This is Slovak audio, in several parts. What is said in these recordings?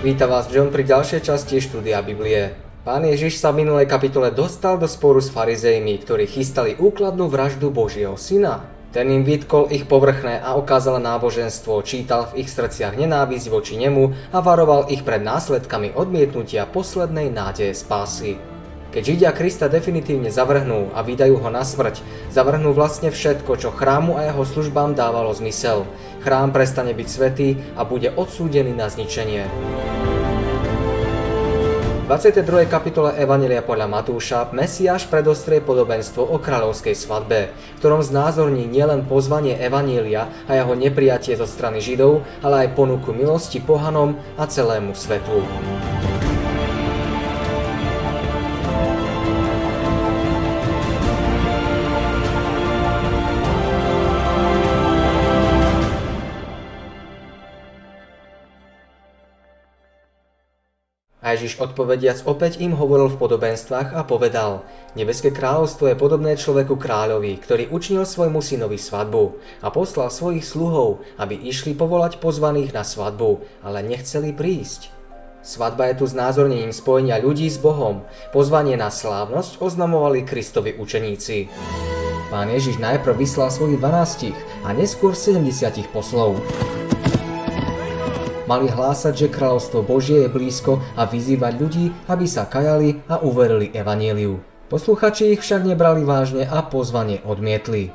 Vítam vás John pri ďalšej časti štúdia Biblie. Pán Ježiš sa v minulej kapitole dostal do sporu s farizejmi, ktorí chystali úkladnú vraždu Božieho syna. Ten im vytkol ich povrchné a okázal náboženstvo, čítal v ich srdciach nenávisť voči nemu a varoval ich pred následkami odmietnutia poslednej nádeje spásy. Keď Židia Krista definitívne zavrhnú a vydajú ho na smrť, zavrhnú vlastne všetko, čo chrámu a jeho službám dávalo zmysel. Chrám prestane byť svetý a bude odsúdený na zničenie. 22. kapitole Evanelia podľa Matúša Mesiáš predostrie podobenstvo o kráľovskej svadbe, v ktorom znázorní nielen pozvanie Evanielia a jeho neprijatie zo strany Židov, ale aj ponuku milosti pohanom a celému svetu. Ježiš odpovediac opäť im hovoril v podobenstvách a povedal, Nebeské kráľovstvo je podobné človeku kráľovi, ktorý učinil svojmu synovi svadbu a poslal svojich sluhov, aby išli povolať pozvaných na svadbu, ale nechceli prísť. Svadba je tu znázornením spojenia ľudí s Bohom. Pozvanie na slávnosť oznamovali Kristovi učeníci. Pán Ježiš najprv vyslal svojich 12 a neskôr 70 poslov. Mali hlásať, že kráľovstvo Božie je blízko a vyzývať ľudí, aby sa kajali a uverili evaníliu. Posluchači ich však nebrali vážne a pozvanie odmietli.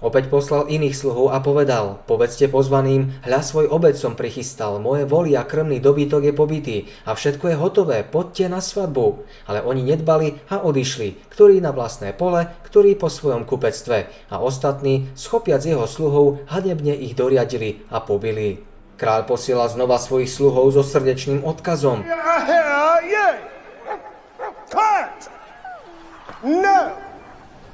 Opäť poslal iných sluhov a povedal, povedzte pozvaným, hľa svoj obed som prichystal, moje voli a krmný dobytok je pobytý a všetko je hotové, poďte na svadbu. Ale oni nedbali a odišli, ktorí na vlastné pole, ktorí po svojom kupectve a ostatní, schopiac jeho sluhov, hanebne ich doriadili a pobili. Kráľ posiela znova svojich sluhov so srdečným odkazom. No!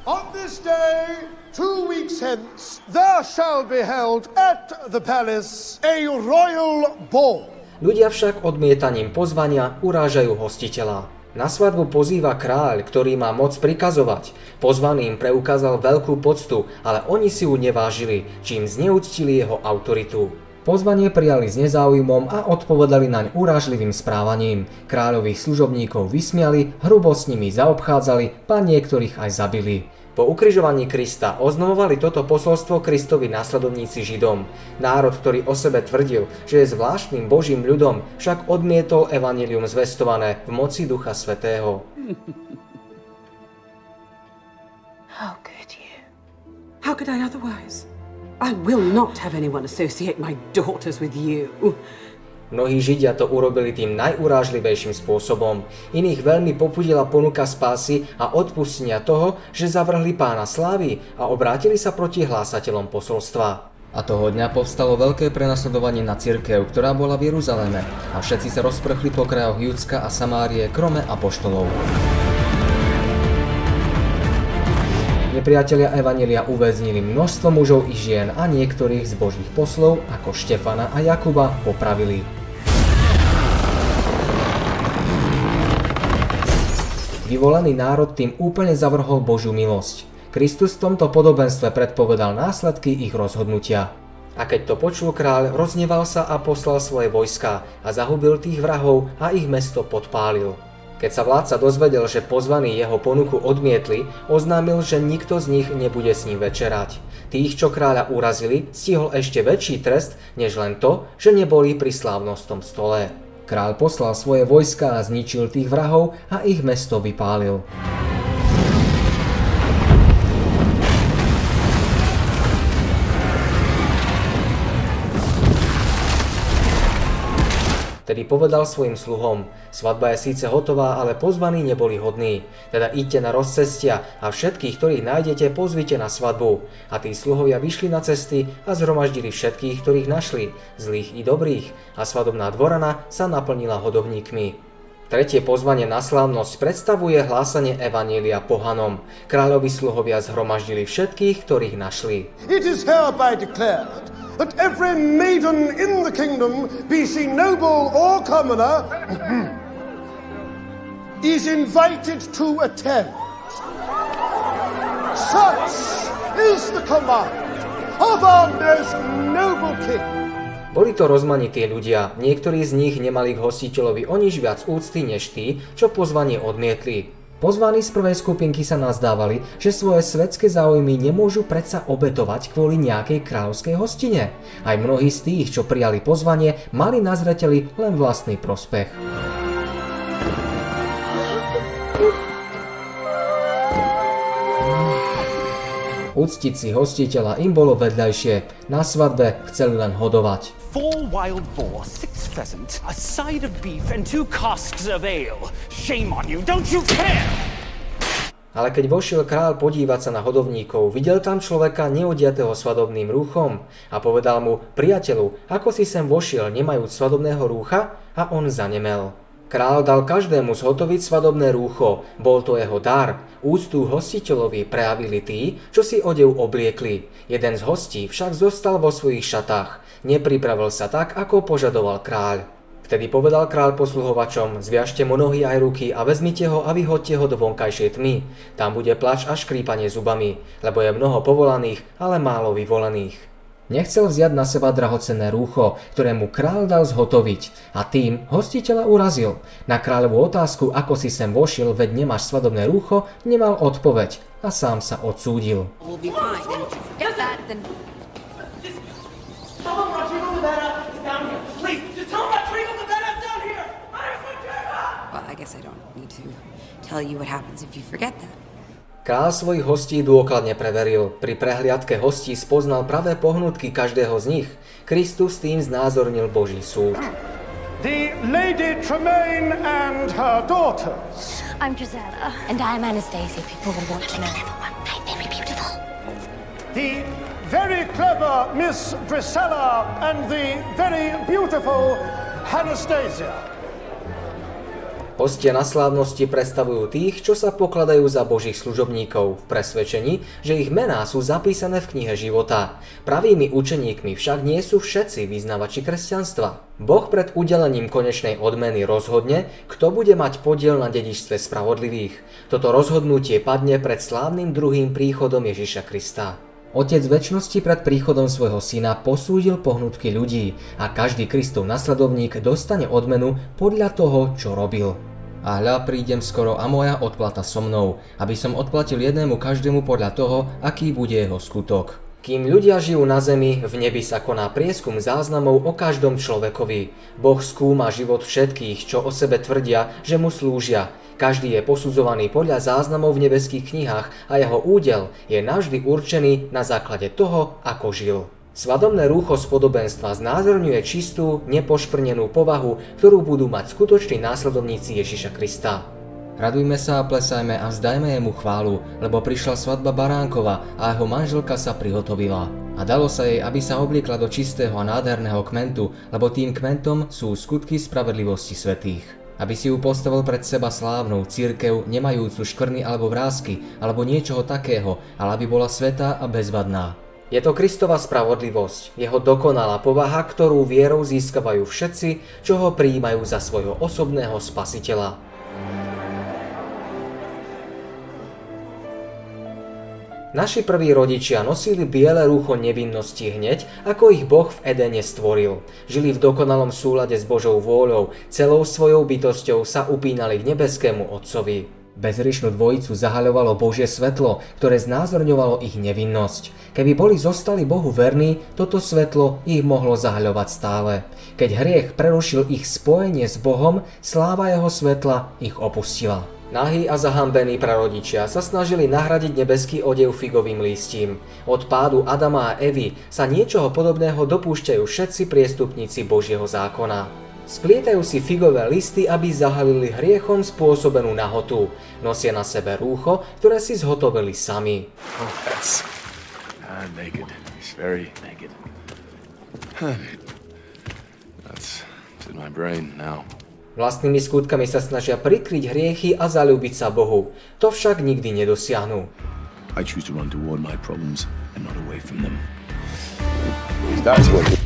On this day, two weeks hence, there shall be held at the palace a royal ball. Ľudia však odmietaním pozvania urážajú hostiteľa. Na svadbu pozýva kráľ, ktorý má moc prikazovať. Pozvaným preukázal veľkú poctu, ale oni si ju nevážili, čím zneúctili jeho autoritu. Pozvanie prijali s nezáujmom a odpovedali naň urážlivým správaním. Kráľových služobníkov vysmiali, hrubo s nimi zaobchádzali, pán niektorých aj zabili. Po ukrižovaní Krista oznamovali toto posolstvo Kristovi následovníci Židom. Národ, ktorý o sebe tvrdil, že je zvláštnym Božím ľudom, však odmietol evanilium zvestované v moci Ducha Svetého. How could you? How could I otherwise? I will not have anyone associate my daughters with you. Mnohí Židia to urobili tým najurážlivejším spôsobom. Iných veľmi popudila ponuka spásy a odpustenia toho, že zavrhli pána slávy a obrátili sa proti hlásateľom posolstva. A toho dňa povstalo veľké prenasledovanie na cirkev, ktorá bola v Jeruzaleme a všetci sa rozprchli po krajoch Judska a Samárie, krome apoštolov. Nepriatelia Evanelia uväznili množstvo mužov i žien a niektorých z božích poslov, ako Štefana a Jakuba, popravili. Vyvolený národ tým úplne zavrhol Božiu milosť. Kristus v tomto podobenstve predpovedal následky ich rozhodnutia. A keď to počul kráľ, rozneval sa a poslal svoje vojska a zahubil tých vrahov a ich mesto podpálil. Keď sa vládca dozvedel, že pozvaní jeho ponuku odmietli, oznámil, že nikto z nich nebude s ním večerať. Tých, čo kráľa urazili, stihol ešte väčší trest, než len to, že neboli pri slávnostnom stole. Kráľ poslal svoje vojska a zničil tých vrahov a ich mesto vypálil. Tedy povedal svojim sluhom, svadba je síce hotová, ale pozvaní neboli hodní. Teda idte na rozcestia a všetkých, ktorých nájdete, pozvite na svadbu. A tí sluhovia vyšli na cesty a zhromaždili všetkých, ktorých našli, zlých i dobrých. A svadobná dvorana sa naplnila hodovníkmi. Tretie pozvanie na slávnosť predstavuje hlásanie Evanília pohanom. Kráľovi sluhovia zhromaždili všetkých, ktorých našli. It is hereby declared that every maiden in the kingdom, be she noble or commoner, is invited to attend. Such is the command of our most noble king. Boli to rozmanití ľudia, niektorí z nich nemali k hostiteľovi o nič viac úcty než tí, čo pozvanie odmietli. Pozvaní z prvej skupinky sa nazdávali, že svoje svetské záujmy nemôžu predsa obetovať kvôli nejakej kráľovskej hostine. Aj mnohí z tých, čo prijali pozvanie, mali na zreteli len vlastný prospech. Uctiť si hostiteľa im bolo vedľajšie, na svadbe chceli len hodovať. Four wild boar, six pheasant, a side of beef, and two casks of ale. Shame on you, don't you care? Ale keď vošiel král podívať sa na hodovníkov, videl tam človeka neodiatého svadobným rúchom a povedal mu, priateľu, ako si sem vošiel, nemajúc svadobného rúcha? A on zanemel. Král dal každému zhotoviť svadobné rúcho, bol to jeho dar. Úctu hostiteľovi prejavili tí, čo si odev obliekli. Jeden z hostí však zostal vo svojich šatách. Nepripravil sa tak, ako požadoval kráľ. Vtedy povedal kráľ posluhovačom, zviažte mu nohy aj ruky a vezmite ho a vyhoďte ho do vonkajšej tmy. Tam bude plač a škrípanie zubami, lebo je mnoho povolaných, ale málo vyvolených. Nechcel vziať na seba drahocenné rúcho, ktoré mu kráľ dal zhotoviť. A tým hostiteľa urazil. Na kráľovú otázku, ako si sem vošiel, veď nemáš svadobné rúcho, nemal odpoveď. A sám sa odsúdil. Well, I guess I don't need to tell you what happens if you forget that. Král svojich hostí dôkladne preveril. Pri prehliadke hostí spoznal pravé pohnutky každého z nich. Kristus tým znázornil Boží súd. The Lady Tremaine and her daughters. I'm Gisela. And I'm Anastasia. People will want to know. I'm very beautiful. The very clever Miss Drusilla and the very beautiful Anastasia. Hostia na slávnosti predstavujú tých, čo sa pokladajú za božích služobníkov, v presvedčení, že ich mená sú zapísané v knihe života. Pravými učeníkmi však nie sú všetci vyznavači kresťanstva. Boh pred udelením konečnej odmeny rozhodne, kto bude mať podiel na dedičstve spravodlivých. Toto rozhodnutie padne pred slávnym druhým príchodom Ježiša Krista. Otec väčšnosti pred príchodom svojho syna posúdil pohnutky ľudí a každý Kristov nasledovník dostane odmenu podľa toho, čo robil. A hľa prídem skoro a moja odplata so mnou, aby som odplatil jednému každému podľa toho, aký bude jeho skutok. Kým ľudia žijú na zemi, v nebi sa koná prieskum záznamov o každom človekovi. Boh skúma život všetkých, čo o sebe tvrdia, že mu slúžia. Každý je posudzovaný podľa záznamov v nebeských knihách a jeho údel je navždy určený na základe toho, ako žil. Svadobné rúcho z podobenstva znázorňuje čistú, nepošprnenú povahu, ktorú budú mať skutoční následovníci Ježiša Krista. Radujme sa a plesajme a vzdajme jemu chválu, lebo prišla svadba Baránkova a jeho manželka sa prihotovila. A dalo sa jej, aby sa obliekla do čistého a nádherného kmentu, lebo tým kmentom sú skutky spravedlivosti svetých. Aby si ju postavil pred seba slávnou církev, nemajúcu škvrny alebo vrázky, alebo niečoho takého, ale aby bola svetá a bezvadná. Je to Kristova spravodlivosť, jeho dokonalá povaha, ktorú vierou získavajú všetci, čo ho prijímajú za svojho osobného spasiteľa. Naši prví rodičia nosili biele rúcho nevinnosti hneď, ako ich Boh v Edene stvoril. Žili v dokonalom súlade s Božou vôľou, celou svojou bytosťou sa upínali k nebeskému Otcovi. Bezrišnú dvojicu zahaľovalo Božie svetlo, ktoré znázorňovalo ich nevinnosť. Keby boli zostali Bohu verní, toto svetlo ich mohlo zahaľovať stále. Keď hriech prerušil ich spojenie s Bohom, sláva jeho svetla ich opustila. Nahí a zahambení prarodičia sa snažili nahradiť nebeský odev figovým lístím. Od pádu Adama a Evy sa niečoho podobného dopúšťajú všetci priestupníci Božieho zákona. Splietajú si figové listy, aby zahalili hriechom spôsobenú nahotu. Nosia na sebe rúcho, ktoré si zhotovili sami. Oh, that's uh, naked. He's very naked. that's it's in my brain now. Vlastnými skutkami sa snažia prikryť hriechy a zalúbiť sa Bohu. To však nikdy nedosiahnu. I choose to run toward my problems and not away from them. That's what.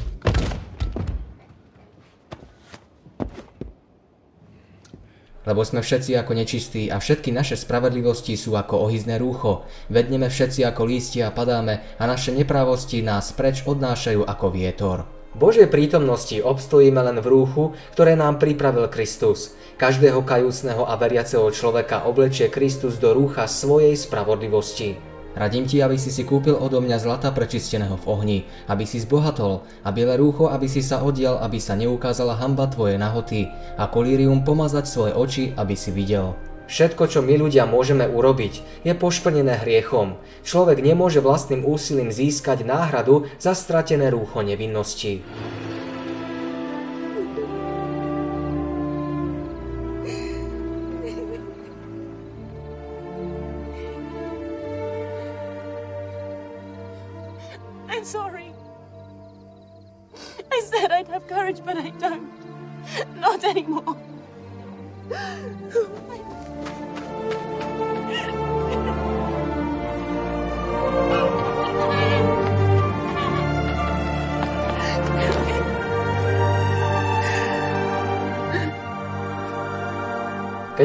Lebo sme všetci ako nečistí a všetky naše spravedlivosti sú ako ohyzné rúcho. Vedneme všetci ako lístia a padáme a naše neprávosti nás preč odnášajú ako vietor. Božej prítomnosti obstojíme len v rúchu, ktoré nám pripravil Kristus. Každého kajúcneho a veriaceho človeka oblečie Kristus do rúcha svojej spravodlivosti. Radím ti, aby si si kúpil odo mňa zlata prečisteného v ohni, aby si zbohatol, a biele rúcho, aby si sa odial, aby sa neukázala hamba tvoje nahoty, a kolírium pomazať svoje oči, aby si videl. Všetko, čo my ľudia môžeme urobiť, je pošplnené hriechom. Človek nemôže vlastným úsilím získať náhradu za stratené rúcho nevinnosti.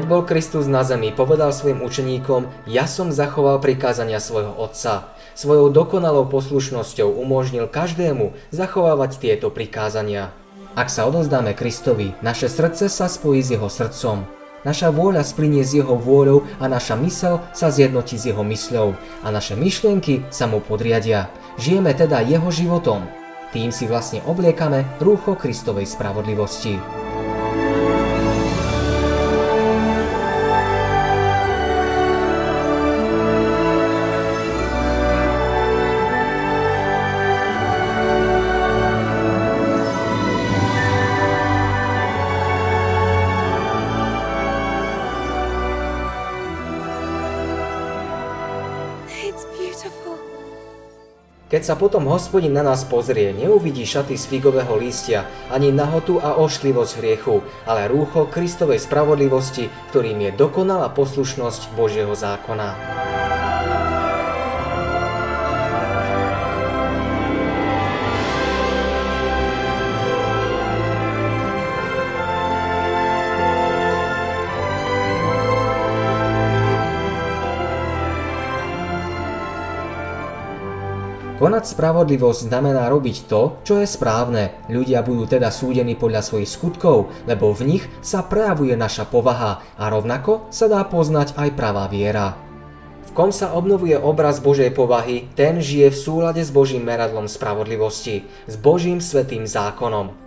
Bol Kristus na zemi, povedal svojim učeníkom, ja som zachoval prikázania svojho Otca. Svojou dokonalou poslušnosťou umožnil každému zachovávať tieto prikázania. Ak sa odozdáme Kristovi, naše srdce sa spojí s jeho srdcom. Naša vôľa splinie s jeho vôľou a naša mysel sa zjednotí s jeho mysľou a naše myšlienky sa mu podriadia. Žijeme teda jeho životom. Tým si vlastne obliekame rúcho Kristovej spravodlivosti. Sa potom hospodin na nás pozrie, neuvidí šaty z figového lístia, ani nahotu a ošklivosť hriechu, ale rúcho Kristovej spravodlivosti, ktorým je dokonalá poslušnosť Božieho zákona. Konať spravodlivosť znamená robiť to, čo je správne. Ľudia budú teda súdení podľa svojich skutkov, lebo v nich sa prejavuje naša povaha a rovnako sa dá poznať aj pravá viera. V kom sa obnovuje obraz Božej povahy, ten žije v súlade s Božím meradlom spravodlivosti, s Božím svetým zákonom.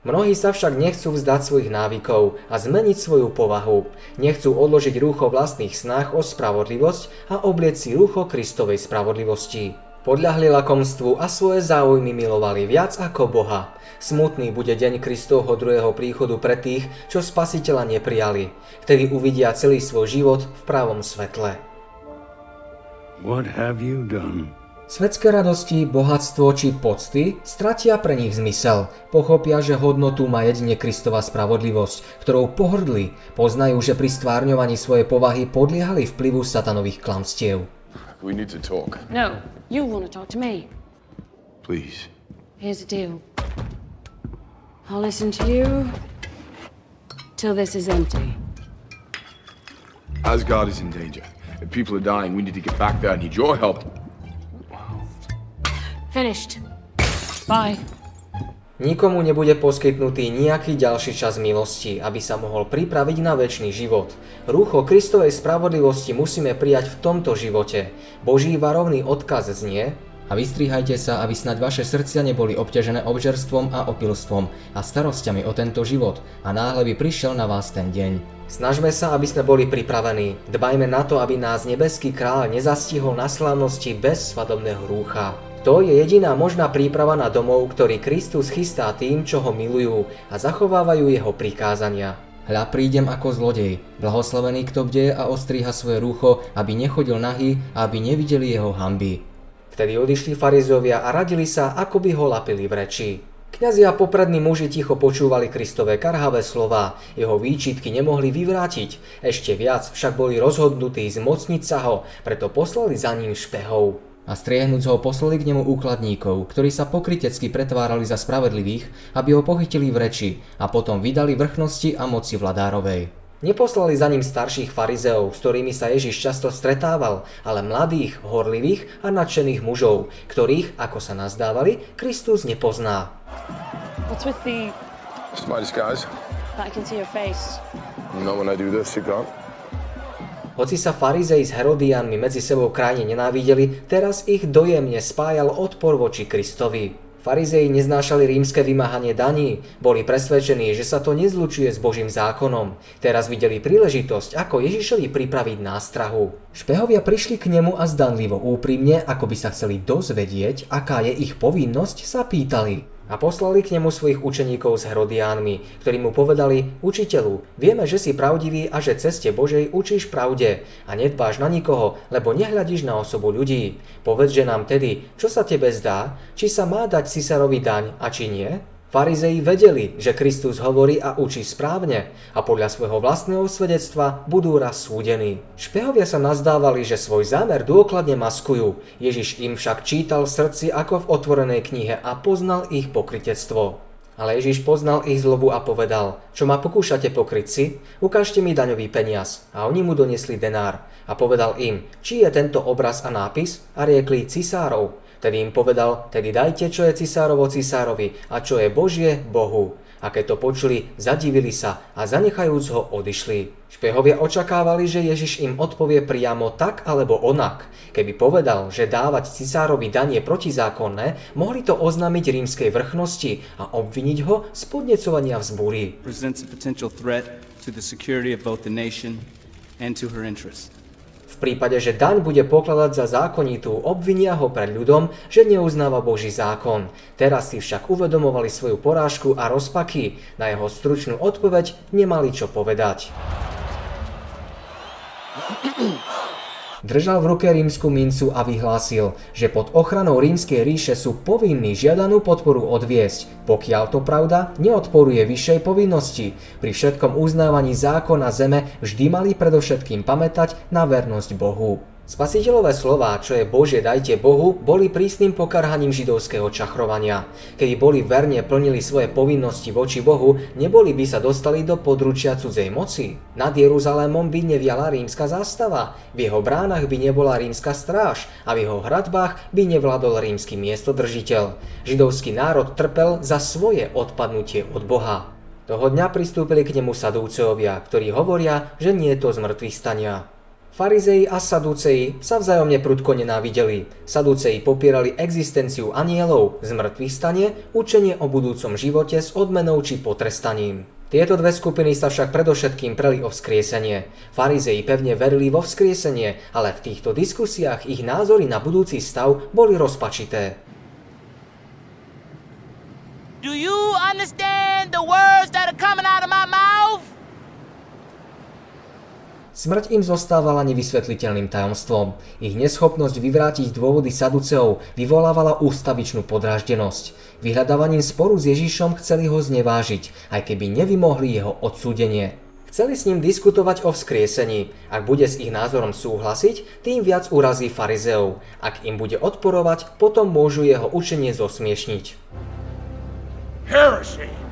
Mnohí sa však nechcú vzdať svojich návykov a zmeniť svoju povahu. Nechcú odložiť rúcho vlastných snách o spravodlivosť a oblieť si rúcho Kristovej spravodlivosti. Podľahli lakomstvu a svoje záujmy milovali viac ako Boha. Smutný bude deň Kristovho druhého príchodu pre tých, čo spasiteľa neprijali. Vtedy uvidia celý svoj život v pravom svetle. What have you done? Svetské radosti, bohatstvo či pocty stratia pre nich zmysel. Pochopia, že hodnotu má jedine Kristova spravodlivosť, ktorou pohrdli. Poznajú, že pri stvárňovaní svojej povahy podliehali vplyvu satanových klamstiev. We need to talk. No, you want to talk to me. Please. Here's the deal. I'll listen to you till this is empty. Asgard is in danger. If people are dying, we need to get back there. I need your help. Finished. Bye. Nikomu nebude poskytnutý nejaký ďalší čas milosti, aby sa mohol pripraviť na väčší život. Rúcho Kristovej spravodlivosti musíme prijať v tomto živote. Boží varovný odkaz znie a vystrihajte sa, aby snať vaše srdcia neboli obťažené obžerstvom a opilstvom a starosťami o tento život a náhle by prišiel na vás ten deň. Snažme sa, aby sme boli pripravení. Dbajme na to, aby nás nebeský kráľ nezastihol na slávnosti bez svadobného rúcha. To je jediná možná príprava na domov, ktorý Kristus chystá tým, čo ho milujú a zachovávajú jeho prikázania. Hľa prídem ako zlodej, blahoslavený kto bdeje a ostríha svoje rúcho, aby nechodil nahý a aby nevideli jeho hamby. Vtedy odišli farizovia a radili sa, ako by ho lapili v reči. Kňazi a poprední muži ticho počúvali Kristové karhavé slova, jeho výčitky nemohli vyvrátiť, ešte viac však boli rozhodnutí zmocniť sa ho, preto poslali za ním špehov. A striehnúc ho poslali k nemu úkladníkov, ktorí sa pokrytecky pretvárali za spravedlivých, aby ho pochytili v reči a potom vydali vrchnosti a moci vladárovej. Neposlali za ním starších farizeov, s ktorými sa Ježiš často stretával, ale mladých, horlivých a nadšených mužov, ktorých, ako sa nazdávali, Kristus nepozná. What's with the... It's my disguise. I can see your face. Not when I do this, you can't. Hoci sa farizei s Herodianmi medzi sebou krajne nenávideli, teraz ich dojemne spájal odpor voči Kristovi. Farizei neznášali rímske vymáhanie daní, boli presvedčení, že sa to nezlučuje s Božím zákonom. Teraz videli príležitosť, ako Ježišovi pripraviť nástrahu. Špehovia prišli k nemu a zdanlivo úprimne, ako by sa chceli dozvedieť, aká je ich povinnosť, sa pýtali a poslali k nemu svojich učeníkov s Herodiánmi, ktorí mu povedali, učiteľu, vieme, že si pravdivý a že ceste Božej učíš pravde a nedbáš na nikoho, lebo nehľadíš na osobu ľudí. Povedz, že nám tedy, čo sa tebe zdá, či sa má dať Cisarovi daň a či nie? Farizei vedeli, že Kristus hovorí a učí správne a podľa svojho vlastného svedectva budú raz súdení. Špehovia sa nazdávali, že svoj zámer dôkladne maskujú. Ježiš im však čítal v srdci ako v otvorenej knihe a poznal ich pokritectvo. Ale Ježiš poznal ich zlobu a povedal, čo ma pokúšate pokryť si, ukážte mi daňový peniaz. A oni mu donesli denár a povedal im, či je tento obraz a nápis a riekli cisárov. Tedy im povedal, tedy dajte, čo je cisárovo cisárovi a čo je Božie Bohu. A keď to počuli, zadivili sa a zanechajúc ho odišli. Špehovia očakávali, že Ježiš im odpovie priamo tak alebo onak. Keby povedal, že dávať cisárovi danie protizákonné, mohli to oznámiť rímskej vrchnosti a obviniť ho z podnecovania vzbúry. To the security of both the nation and to her interests prípade, že daň bude pokladať za zákonitú, obvinia ho pred ľudom, že neuznáva Boží zákon. Teraz si však uvedomovali svoju porážku a rozpaky. Na jeho stručnú odpoveď nemali čo povedať. Držal v ruke rímsku mincu a vyhlásil, že pod ochranou rímskej ríše sú povinní žiadanú podporu odviesť, pokiaľ to pravda neodporuje vyššej povinnosti. Pri všetkom uznávaní zákona zeme vždy mali predovšetkým pamätať na vernosť Bohu. Spasiteľové slová, čo je Bože dajte Bohu, boli prísnym pokarhaním židovského čachrovania. Keby boli verne plnili svoje povinnosti voči Bohu, neboli by sa dostali do područia cudzej moci. Nad Jeruzalémom by neviala rímska zástava, v jeho bránach by nebola rímska stráž a v jeho hradbách by nevládol rímsky miestodržiteľ. Židovský národ trpel za svoje odpadnutie od Boha. Toho dňa pristúpili k nemu sadúceovia, ktorí hovoria, že nie je to zmrtvých stania. Farizei a Saduceji sa vzájomne prudko nenávideli. Saduceji popierali existenciu anielov, zmrtvých stane, učenie o budúcom živote s odmenou či potrestaním. Tieto dve skupiny sa však predovšetkým preli o vzkriesenie. Farizei pevne verili vo vzkriesenie, ale v týchto diskusiách ich názory na budúci stav boli rozpačité. Do you understand the words that are coming out of my mouth? Smrť im zostávala nevysvetliteľným tajomstvom. Ich neschopnosť vyvrátiť dôvody Saduceov vyvolávala ústavičnú podráždenosť. Vyhľadávaním sporu s Ježišom chceli ho znevážiť, aj keby nevymohli jeho odsúdenie. Chceli s ním diskutovať o vzkriesení. Ak bude s ich názorom súhlasiť, tým viac urazí farizeov. Ak im bude odporovať, potom môžu jeho učenie zosmiešniť. Heresy!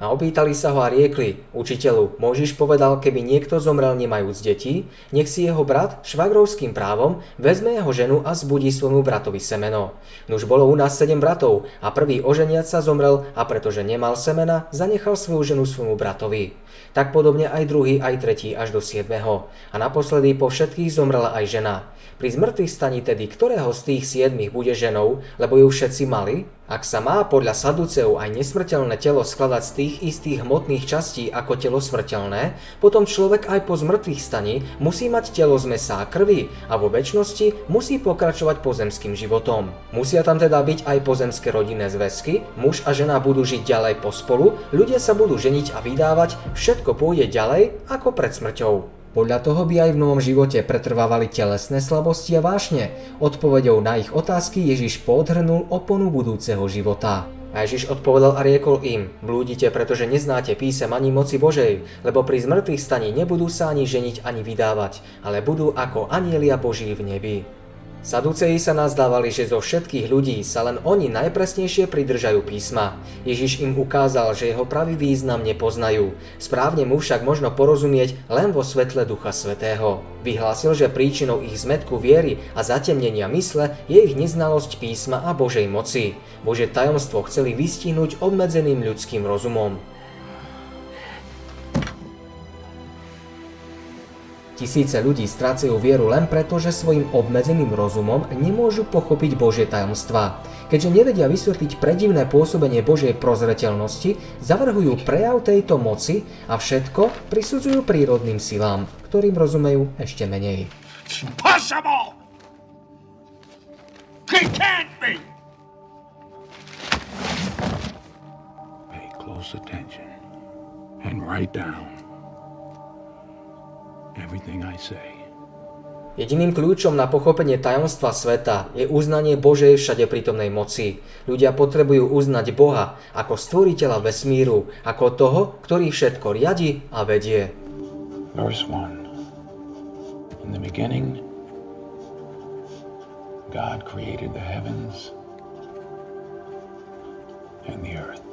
A opýtali sa ho a riekli, učiteľu, Možiš povedal, keby niekto zomrel nemajúc detí, nech si jeho brat švagrovským právom vezme jeho ženu a zbudí svojmu bratovi semeno. Nuž bolo u nás sedem bratov a prvý oženiac sa zomrel a pretože nemal semena, zanechal svoju ženu svojmu bratovi. Tak podobne aj druhý, aj tretí až do siedmeho. A naposledy po všetkých zomrela aj žena. Pri zmrtvých staní tedy, ktorého z tých siedmých bude ženou, lebo ju všetci mali? Ak sa má podľa Saduceov aj nesmrteľné telo skladať z tých istých hmotných častí ako telo smrteľné, potom človek aj po zmrtvých staní musí mať telo z mesa a krvi a vo väčšnosti musí pokračovať pozemským životom. Musia tam teda byť aj pozemské rodinné zväzky, muž a žena budú žiť ďalej pospolu, ľudia sa budú ženiť a vydávať, všetko pôjde ďalej ako pred smrťou. Podľa toho by aj v novom živote pretrvávali telesné slabosti a vášne. Odpovedou na ich otázky Ježiš podhrnul oponu budúceho života. A Ježiš odpovedal a riekol im, blúdite, pretože neznáte písem ani moci Božej, lebo pri zmrtvých staní nebudú sa ani ženiť, ani vydávať, ale budú ako anielia Boží v nebi. Saduceji sa nazdávali, že zo všetkých ľudí sa len oni najpresnejšie pridržajú písma. Ježiš im ukázal, že jeho pravý význam nepoznajú. Správne mu však možno porozumieť len vo svetle Ducha Svetého. Vyhlásil, že príčinou ich zmetku viery a zatemnenia mysle je ich neznalosť písma a Božej moci. Bože tajomstvo chceli vystihnúť obmedzeným ľudským rozumom. Tisíce ľudí strácajú vieru len preto, že svojim obmedzeným rozumom nemôžu pochopiť Božie tajomstvá. Keďže nevedia vysvetliť predivné pôsobenie Božej prozreteľnosti, zavrhujú prejav tejto moci a všetko prisudzujú prírodným silám, ktorým rozumejú ešte menej. Impossible! It can't be! Pay close attention and write down. Jediným kľúčom na pochopenie tajomstva sveta je uznanie Božej všade prítomnej moci. Ľudia potrebujú uznať Boha ako stvoriteľa vesmíru, ako toho, ktorý všetko riadi a vedie. Verse 1. In the beginning, God created the heavens and the earth.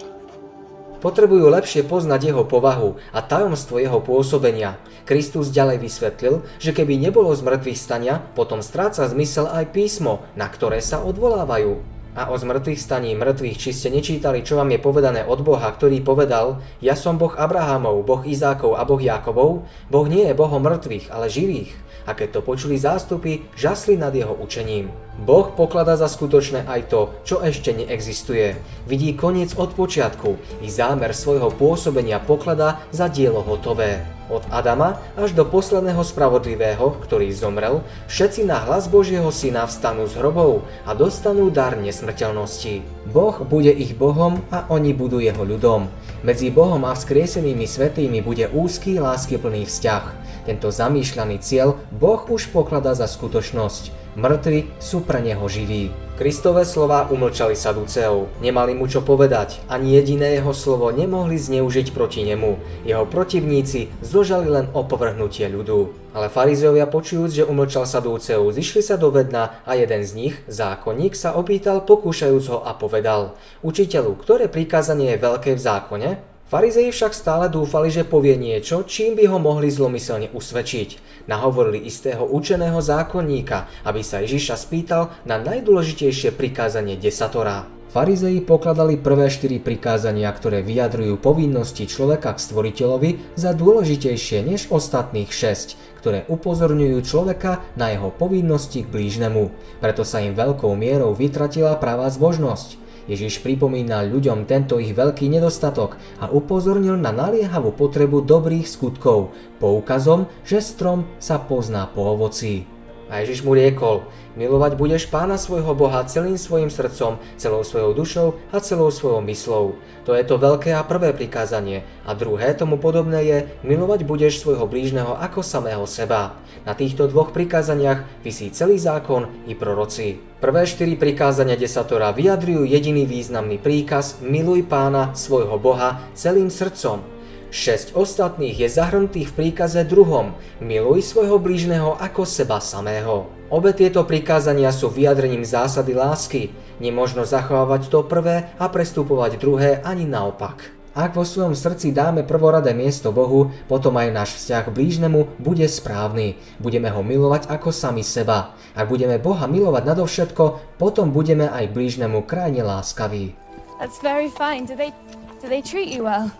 Potrebujú lepšie poznať jeho povahu a tajomstvo jeho pôsobenia. Kristus ďalej vysvetlil, že keby nebolo zmrtvých stania, potom stráca zmysel aj písmo, na ktoré sa odvolávajú. A o zmrtvých staní mŕtvych či ste nečítali, čo vám je povedané od Boha, ktorý povedal, ja som Boh Abrahamov, Boh Izákov a Boh Jakobov, Boh nie je Bohom mŕtvych, ale živých. A keď to počuli zástupy, žasli nad jeho učením. Boh pokladá za skutočné aj to, čo ešte neexistuje. Vidí koniec od počiatku i zámer svojho pôsobenia pokladá za dielo hotové. Od Adama až do posledného spravodlivého, ktorý zomrel, všetci na hlas Božieho syna vstanú z hrobov a dostanú dar nesmrteľnosti. Boh bude ich Bohom a oni budú jeho ľudom. Medzi Bohom a vzkriesenými svetými bude úzky, láskyplný vzťah. Tento zamýšľaný cieľ Boh už pokladá za skutočnosť mŕtvi sú pre neho živí. Kristové slova umlčali Saduceov, nemali mu čo povedať, ani jediné jeho slovo nemohli zneužiť proti nemu. Jeho protivníci zožali len opovrhnutie ľudu. Ale farizeovia počujúc, že umlčal Sadúceov, zišli sa do vedna a jeden z nich, zákonník, sa opýtal pokúšajúc ho a povedal Učiteľu, ktoré prikázanie je veľké v zákone? Farizei však stále dúfali, že povie niečo, čím by ho mohli zlomyselne usvedčiť. Nahovorili istého učeného zákonníka, aby sa Ježiša spýtal na najdôležitejšie prikázanie desatora. Farizei pokladali prvé štyri prikázania, ktoré vyjadrujú povinnosti človeka k stvoriteľovi za dôležitejšie než ostatných šesť, ktoré upozorňujú človeka na jeho povinnosti k blížnemu. Preto sa im veľkou mierou vytratila pravá zbožnosť. Ježiš pripomínal ľuďom tento ich veľký nedostatok a upozornil na naliehavú potrebu dobrých skutkov, poukazom, že strom sa pozná po ovoci. A Ježiš mu riekol, milovať budeš pána svojho Boha celým svojim srdcom, celou svojou dušou a celou svojou myslou. To je to veľké a prvé prikázanie. A druhé tomu podobné je, milovať budeš svojho blížneho ako samého seba. Na týchto dvoch prikázaniach vysí celý zákon i proroci. Prvé štyri prikázania desatora vyjadrujú jediný významný príkaz miluj pána svojho Boha celým srdcom, Šesť ostatných je zahrnutých v príkaze druhom miluj svojho blížneho ako seba samého. Obe tieto prikázania sú vyjadrením zásady lásky. Nemožno zachovávať to prvé a prestupovať druhé ani naopak. Ak vo svojom srdci dáme prvoradé miesto Bohu, potom aj náš vzťah k blížnemu bude správny. Budeme ho milovať ako sami seba. Ak budeme Boha milovať nadovšetko, potom budeme aj blížnemu krajne láskaví. That's very fine. Do they, do they treat you well?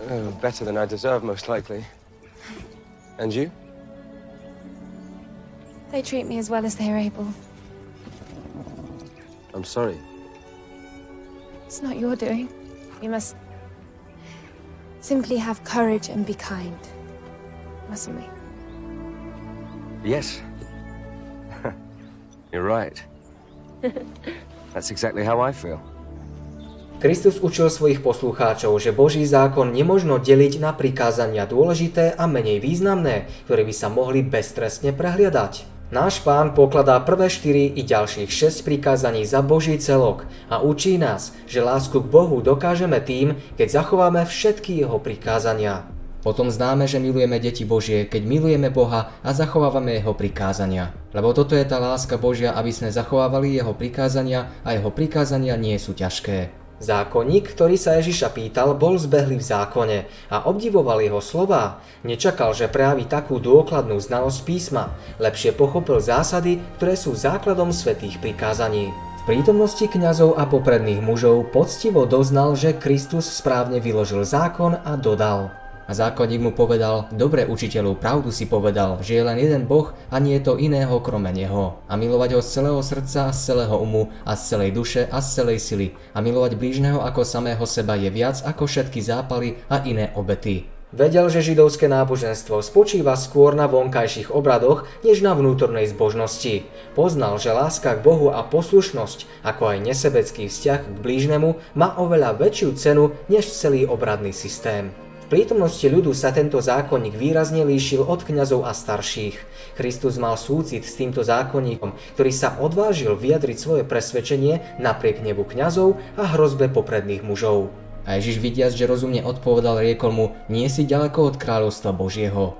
Oh, better than I deserve, most likely. And you? They treat me as well as they are able. I'm sorry. It's not your doing. We must simply have courage and be kind, mustn't we? Yes. You're right. That's exactly how I feel. Kristus učil svojich poslucháčov, že Boží zákon nemožno deliť na prikázania dôležité a menej významné, ktoré by sa mohli beztrestne prehliadať. Náš pán pokladá prvé štyri i ďalších šesť prikázaní za Boží celok a učí nás, že lásku k Bohu dokážeme tým, keď zachováme všetky jeho prikázania. Potom známe, že milujeme deti Božie, keď milujeme Boha a zachovávame Jeho prikázania. Lebo toto je tá láska Božia, aby sme zachovávali Jeho prikázania a Jeho prikázania nie sú ťažké. Zákonník, ktorý sa Ježiša pýtal, bol zbehlý v zákone a obdivoval jeho slová. Nečakal, že prejaví takú dôkladnú znalosť písma. Lepšie pochopil zásady, ktoré sú základom svetých prikázaní. V prítomnosti kňazov a popredných mužov poctivo doznal, že Kristus správne vyložil zákon a dodal – a zákonník mu povedal, dobre učiteľu, pravdu si povedal, že je len jeden Boh a nie je to iného krome Neho. A milovať ho z celého srdca, z celého umu a z celej duše a z celej sily. A milovať blížneho ako samého seba je viac ako všetky zápaly a iné obety. Vedel, že židovské náboženstvo spočíva skôr na vonkajších obradoch, než na vnútornej zbožnosti. Poznal, že láska k Bohu a poslušnosť, ako aj nesebecký vzťah k blížnemu, má oveľa väčšiu cenu než celý obradný systém prítomnosti ľudu sa tento zákonník výrazne líšil od kňazov a starších. Kristus mal súcit s týmto zákonníkom, ktorý sa odvážil vyjadriť svoje presvedčenie napriek nebu kňazov a hrozbe popredných mužov. A Ježiš vidiac, že rozumne odpovedal, riekol mu, nie si ďaleko od kráľovstva Božieho.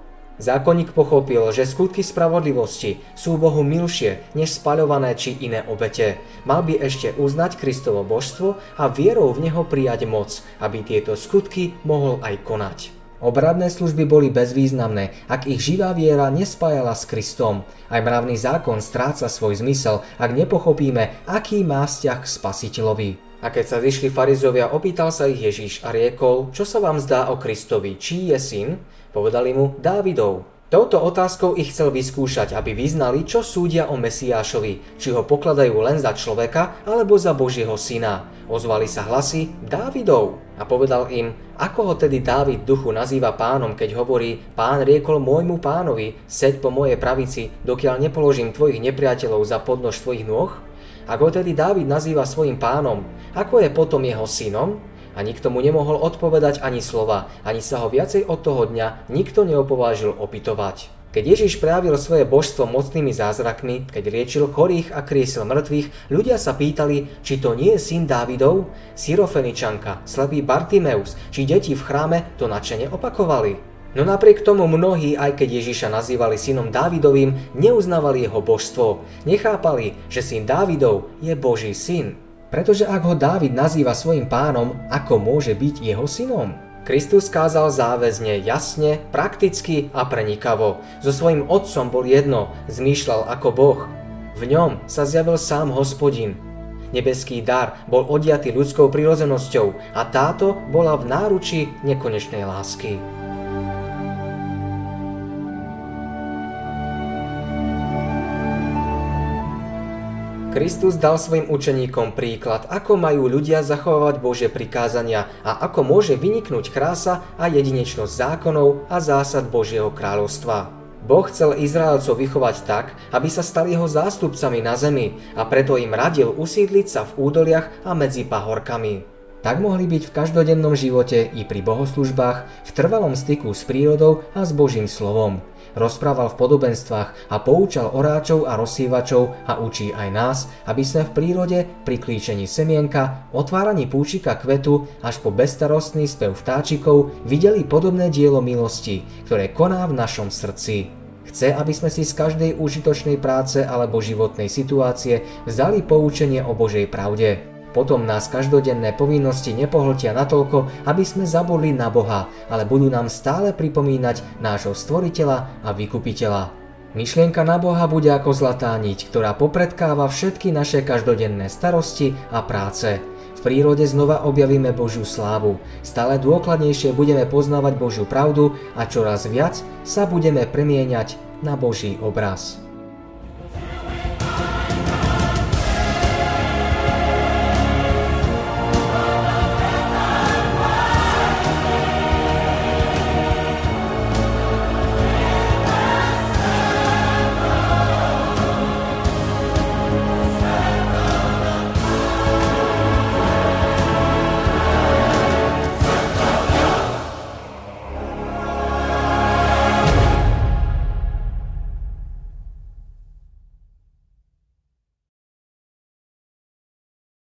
Zákonník pochopil, že skutky spravodlivosti sú Bohu milšie než spaľované či iné obete. Mal by ešte uznať Kristovo božstvo a vierou v neho prijať moc, aby tieto skutky mohol aj konať. Obradné služby boli bezvýznamné, ak ich živá viera nespájala s Kristom. Aj mravný zákon stráca svoj zmysel, ak nepochopíme, aký má vzťah k spasiteľovi. A keď sa zišli farizovia, opýtal sa ich Ježiš a riekol, čo sa vám zdá o Kristovi, či je syn? Povedali mu Dávidov. Touto otázkou ich chcel vyskúšať, aby vyznali, čo súdia o Mesiášovi, či ho pokladajú len za človeka alebo za Božieho syna. Ozvali sa hlasy Dávidov a povedal im, ako ho tedy Dávid duchu nazýva pánom, keď hovorí, pán riekol môjmu pánovi, seď po mojej pravici, dokiaľ nepoložím tvojich nepriateľov za podnož tvojich nôh? Ak ho tedy Dávid nazýva svojim pánom, ako je potom jeho synom? a nikto mu nemohol odpovedať ani slova, ani sa ho viacej od toho dňa nikto neopovážil opytovať. Keď Ježiš prejavil svoje božstvo mocnými zázrakmi, keď liečil chorých a kriesel mŕtvych, ľudia sa pýtali, či to nie je syn Dávidov, Syrofeničanka, slepý Bartimeus, či deti v chráme to načene opakovali. No napriek tomu mnohí, aj keď Ježiša nazývali synom Dávidovým, neuznávali jeho božstvo. Nechápali, že syn Dávidov je Boží syn. Pretože ak ho Dávid nazýva svojim pánom, ako môže byť jeho synom? Kristus kázal záväzne, jasne, prakticky a prenikavo. So svojím otcom bol jedno, zmýšľal ako Boh. V ňom sa zjavil sám hospodin. Nebeský dar bol odiatý ľudskou prirodzenosťou a táto bola v náruči nekonečnej lásky. Kristus dal svojim učeníkom príklad, ako majú ľudia zachovávať Božie prikázania a ako môže vyniknúť krása a jedinečnosť zákonov a zásad Božieho kráľovstva. Boh chcel Izraelcov vychovať tak, aby sa stali jeho zástupcami na zemi a preto im radil usídliť sa v údoliach a medzi pahorkami. Tak mohli byť v každodennom živote i pri bohoslužbách, v trvalom styku s prírodou a s Božím slovom – rozprával v podobenstvách a poučal oráčov a rozsývačov a učí aj nás, aby sme v prírode pri klíčení semienka, otváraní púčika kvetu až po bestarostný spev vtáčikov videli podobné dielo milosti, ktoré koná v našom srdci. Chce, aby sme si z každej užitočnej práce alebo životnej situácie vzali poučenie o Božej pravde. Potom nás každodenné povinnosti nepohltia natoľko, aby sme zabudli na Boha, ale budú nám stále pripomínať nášho stvoriteľa a vykupiteľa. Myšlienka na Boha bude ako zlatá niť, ktorá popredkáva všetky naše každodenné starosti a práce. V prírode znova objavíme Božiu slávu, stále dôkladnejšie budeme poznávať Božiu pravdu a čoraz viac sa budeme premieňať na Boží obraz.